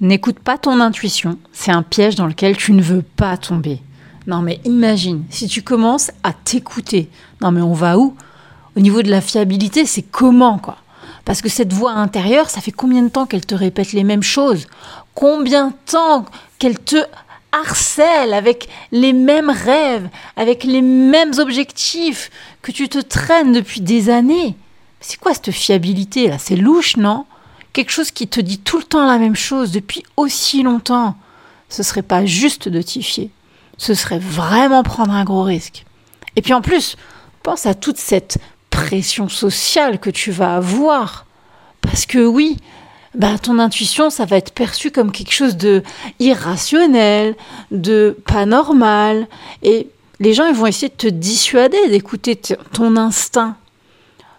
N'écoute pas ton intuition, c'est un piège dans lequel tu ne veux pas tomber. Non mais imagine, si tu commences à t'écouter, non mais on va où? Au niveau de la fiabilité, c'est comment quoi? Parce que cette voix intérieure, ça fait combien de temps qu'elle te répète les mêmes choses? Combien de temps qu'elle te harcèle avec les mêmes rêves, avec les mêmes objectifs que tu te traînes depuis des années? C'est quoi cette fiabilité là? C'est louche, non? Quelque chose qui te dit tout le temps la même chose depuis aussi longtemps. Ce serait pas juste de t'y fier ce serait vraiment prendre un gros risque. Et puis en plus, pense à toute cette pression sociale que tu vas avoir. Parce que oui, bah, ton intuition, ça va être perçu comme quelque chose de irrationnel, de pas normal. Et les gens, ils vont essayer de te dissuader d'écouter ton instinct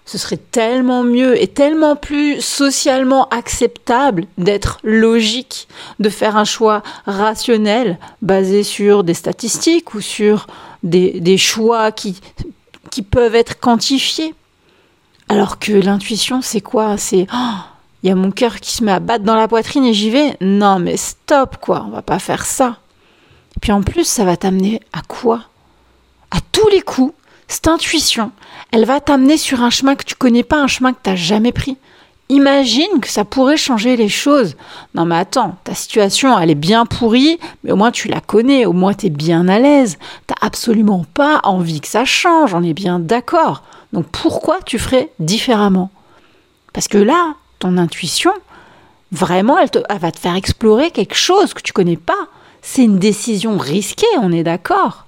ce serait tellement mieux et tellement plus socialement acceptable d'être logique, de faire un choix rationnel basé sur des statistiques ou sur des, choix qui, qui peuvent être quantifiés. Alors que l'intuition, c'est quoi? C'est oh, il y a mon cœur qui se met à battre dans la poitrine et j'y vais. Non, mais stop, quoi, on va pas faire ça. Et puis en plus, ça va t'amener à quoi? À tous les coups, cette intuition, elle va t'amener sur un chemin que tu connais pas, un chemin que tu n'as jamais pris. Imagine que ça pourrait changer les choses. Non mais attends, ta situation elle est bien pourrie, mais au moins tu la connais, au moins tu es bien à l'aise. T'as absolument pas envie que ça change, on est bien d'accord. Donc pourquoi tu ferais différemment? Parce que là, ton intuition, vraiment, elle, elle va te faire explorer quelque chose que tu connais pas. C'est une décision risquée, on est d'accord.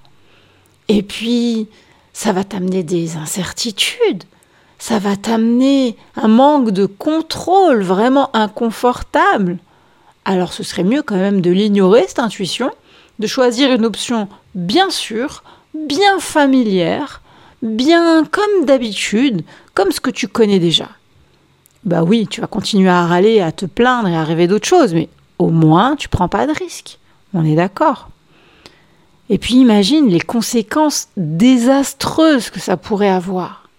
Et puis, ça va t'amener des incertitudes, ça va t'amener un manque de contrôle vraiment inconfortable. Alors ce serait mieux quand même de l'ignorer, cette intuition, de choisir une option bien sûre, bien familière, bien comme d'habitude, comme ce que tu connais déjà. Bah oui, tu vas continuer à râler, à te plaindre et à rêver d'autres choses, mais au moins tu prends pas de risques. On est d'accord. Et puis imagine les conséquences désastreuses que ça pourrait avoir.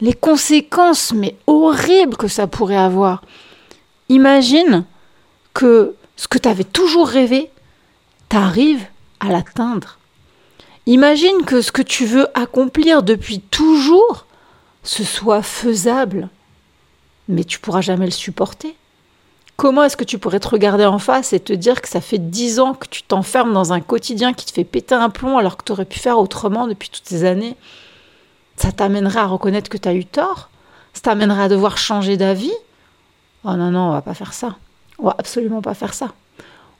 Les conséquences, mais horribles que ça pourrait avoir. Imagine que ce que tu avais toujours rêvé, t'arrives à l'atteindre. Imagine que ce que tu veux accomplir depuis toujours, ce soit faisable. Mais tu pourras jamais le supporter. Comment est-ce que tu pourrais te regarder en face et te dire que ça fait dix ans que tu t'enfermes dans un quotidien qui te fait péter un plomb alors que tu aurais pu faire autrement depuis toutes ces années? Ça t'amènerait à reconnaître que tu as eu tort? Ça t'amènerait à devoir changer d'avis? Oh non, non, on va pas faire ça. On va absolument pas faire ça.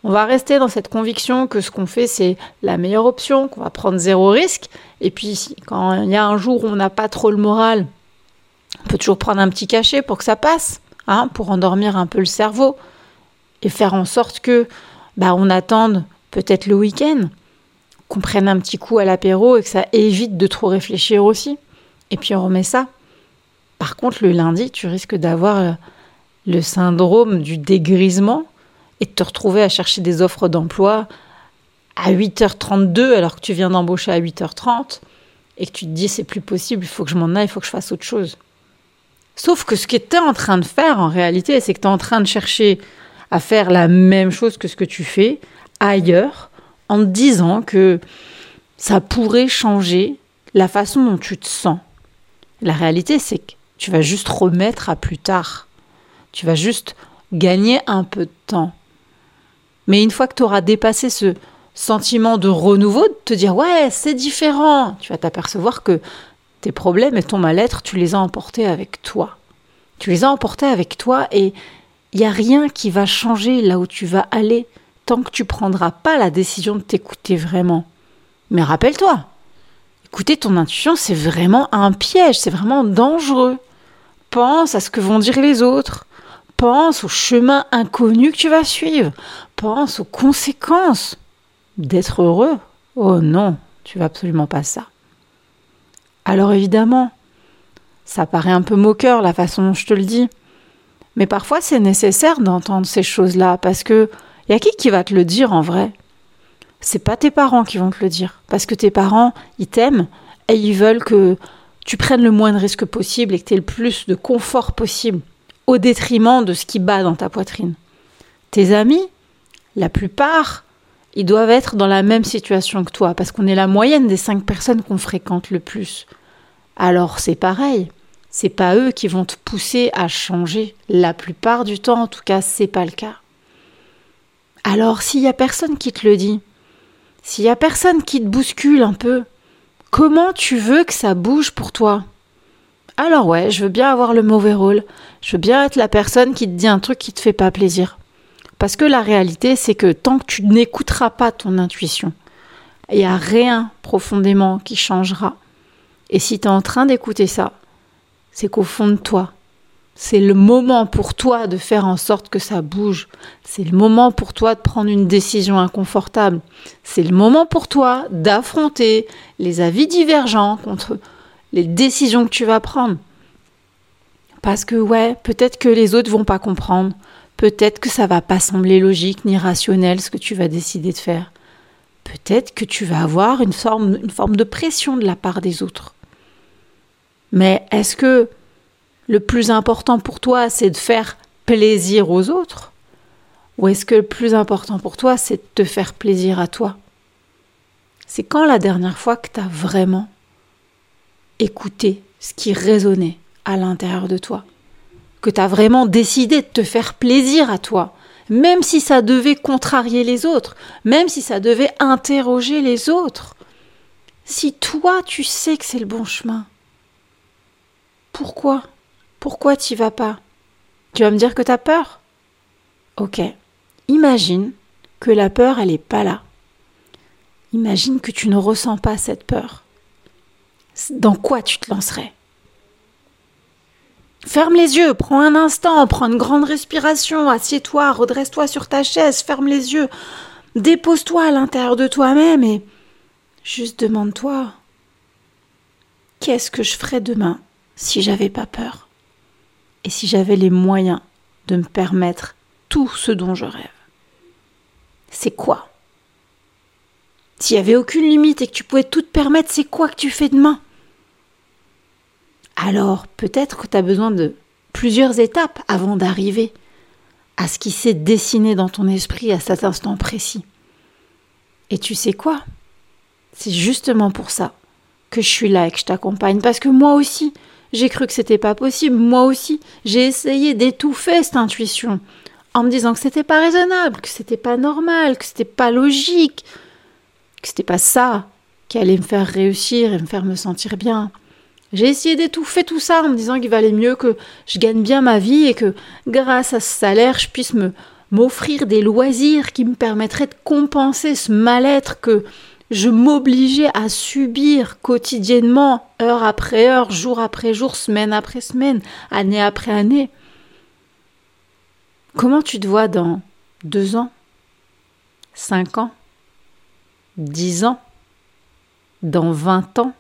On va rester dans cette conviction que ce qu'on fait, c'est la meilleure option, qu'on va prendre zéro risque. Et puis, quand il y a un jour où on n'a pas trop le moral, on peut toujours prendre un petit cachet pour que ça passe. Hein, pour endormir un peu le cerveau et faire en sorte que bah, on attende peut-être le week-end, qu'on prenne un petit coup à l'apéro et que ça évite de trop réfléchir aussi. Et puis on remet ça. Par contre, le lundi, tu risques d'avoir euh, le syndrome du dégrisement et de te retrouver à chercher des offres d'emploi à 8h32 alors que tu viens d'embaucher à 8h30 et que tu te dis c'est plus possible, il faut que je m'en aille, il faut que je fasse autre chose. Sauf que ce que tu es en train de faire en réalité, c'est que tu es en train de chercher à faire la même chose que ce que tu fais ailleurs en te disant que ça pourrait changer la façon dont tu te sens. La réalité, c'est que tu vas juste remettre à plus tard. Tu vas juste gagner un peu de temps. Mais une fois que tu auras dépassé ce sentiment de renouveau, de te dire ouais, c'est différent, tu vas t'apercevoir que tes problèmes et ton mal-être, tu les as emportés avec toi. Tu les as emportés avec toi et il n'y a rien qui va changer là où tu vas aller tant que tu prendras pas la décision de t'écouter vraiment. Mais rappelle-toi, écouter ton intuition, c'est vraiment un piège, c'est vraiment dangereux. Pense à ce que vont dire les autres. Pense au chemin inconnu que tu vas suivre. Pense aux conséquences d'être heureux. Oh non, tu vas absolument pas ça. Alors évidemment, ça paraît un peu moqueur la façon dont je te le dis, mais parfois c'est nécessaire d'entendre ces choses-là parce que y a qui qui va te le dire en vrai? C'est pas tes parents qui vont te le dire parce que tes parents, ils t'aiment et ils veulent que tu prennes le moins de risques possible et que tu aies le plus de confort possible au détriment de ce qui bat dans ta poitrine. Tes amis, la plupart, ils doivent être dans la même situation que toi, parce qu'on est la moyenne des cinq personnes qu'on fréquente le plus. Alors c'est pareil, c'est pas eux qui vont te pousser à changer. La plupart du temps, en tout cas, c'est pas le cas. Alors s'il y a personne qui te le dit, s'il y a personne qui te bouscule un peu, comment tu veux que ça bouge pour toi? Alors ouais, je veux bien avoir le mauvais rôle, je veux bien être la personne qui te dit un truc qui te fait pas plaisir. Parce que la réalité, c'est que tant que tu n'écouteras pas ton intuition, il n'y a rien profondément qui changera. Et si tu es en train d'écouter ça, c'est qu'au fond de toi, c'est le moment pour toi de faire en sorte que ça bouge. C'est le moment pour toi de prendre une décision inconfortable. C'est le moment pour toi d'affronter les avis divergents contre les décisions que tu vas prendre. Parce que ouais, peut-être que les autres vont pas comprendre. Peut-être que ça va pas sembler logique ni rationnel ce que tu vas décider de faire. Peut-être que tu vas avoir une forme, une forme de pression de la part des autres. Mais est-ce que le plus important pour toi, c'est de faire plaisir aux autres? Ou est-ce que le plus important pour toi, c'est de te faire plaisir à toi? C'est quand la dernière fois que tu as vraiment écouté ce qui résonnait à l'intérieur de toi? Que tu as vraiment décidé de te faire plaisir à toi même si ça devait contrarier les autres, même si ça devait interroger les autres. Si toi tu sais que c'est le bon chemin, pourquoi? Pourquoi t'y vas pas? Tu vas me dire que t'as peur? Ok. Imagine que la peur, elle n'est pas là. Imagine que tu ne ressens pas cette peur. Dans quoi tu te lancerais? Ferme les yeux, prends un instant, prends une grande respiration, assieds-toi, redresse-toi sur ta chaise, ferme les yeux, dépose-toi à l'intérieur de toi-même et juste demande-toi qu'est-ce que je ferais demain si j'avais pas peur et si j'avais les moyens de me permettre tout ce dont je rêve? C'est quoi? S'il n'y avait aucune limite et que tu pouvais tout te permettre, c'est quoi que tu fais demain? Alors peut-être que tu as besoin de plusieurs étapes avant d'arriver à ce qui s'est dessiné dans ton esprit à cet instant précis. Et tu sais quoi? C'est justement pour ça que je suis là et que je t'accompagne, parce que moi aussi, j'ai cru que c'était pas possible, moi aussi. J'ai essayé d'étouffer cette intuition en me disant que c'était pas raisonnable, que c'était pas normal, que c'était pas logique, que c'était pas ça qui allait me faire réussir et me faire me sentir bien. J'ai essayé d'étouffer tout ça en me disant qu'il valait mieux que je gagne bien ma vie et que grâce à ce salaire, je puisse me m'offrir des loisirs qui me permettraient de compenser ce mal-être que je m'obligeais à subir quotidiennement, heure après heure, jour après jour, semaine après semaine, année après année. Comment tu te vois dans deux ans, cinq ans, dix ans, dans vingt ans?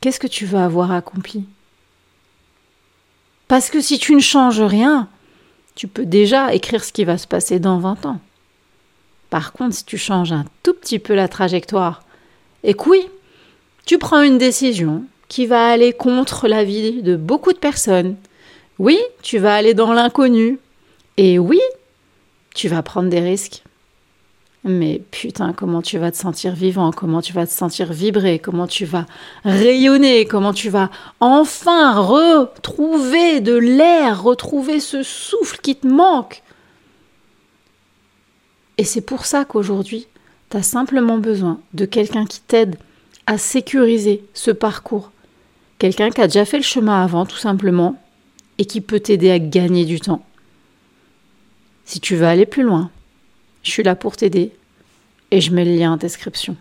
Qu'est-ce que tu veux avoir accompli? Parce que si tu ne changes rien, tu peux déjà écrire ce qui va se passer dans vingt ans. Par contre, si tu changes un tout petit peu la trajectoire, et que oui, tu prends une décision qui va aller contre la vie de beaucoup de personnes, oui, tu vas aller dans l'inconnu, et oui, tu vas prendre des risques. Mais putain, comment tu vas te sentir vivant, comment tu vas te sentir vibrer, comment tu vas rayonner, comment tu vas enfin retrouver de l'air, retrouver ce souffle qui te manque. Et c'est pour ça qu'aujourd'hui, tu as simplement besoin de quelqu'un qui t'aide à sécuriser ce parcours. Quelqu'un qui a déjà fait le chemin avant, tout simplement, et qui peut t'aider à gagner du temps. Si tu veux aller plus loin, je suis là pour t'aider et je mets le lien en description.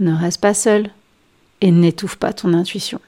Ne reste pas seul et n'étouffe pas ton intuition.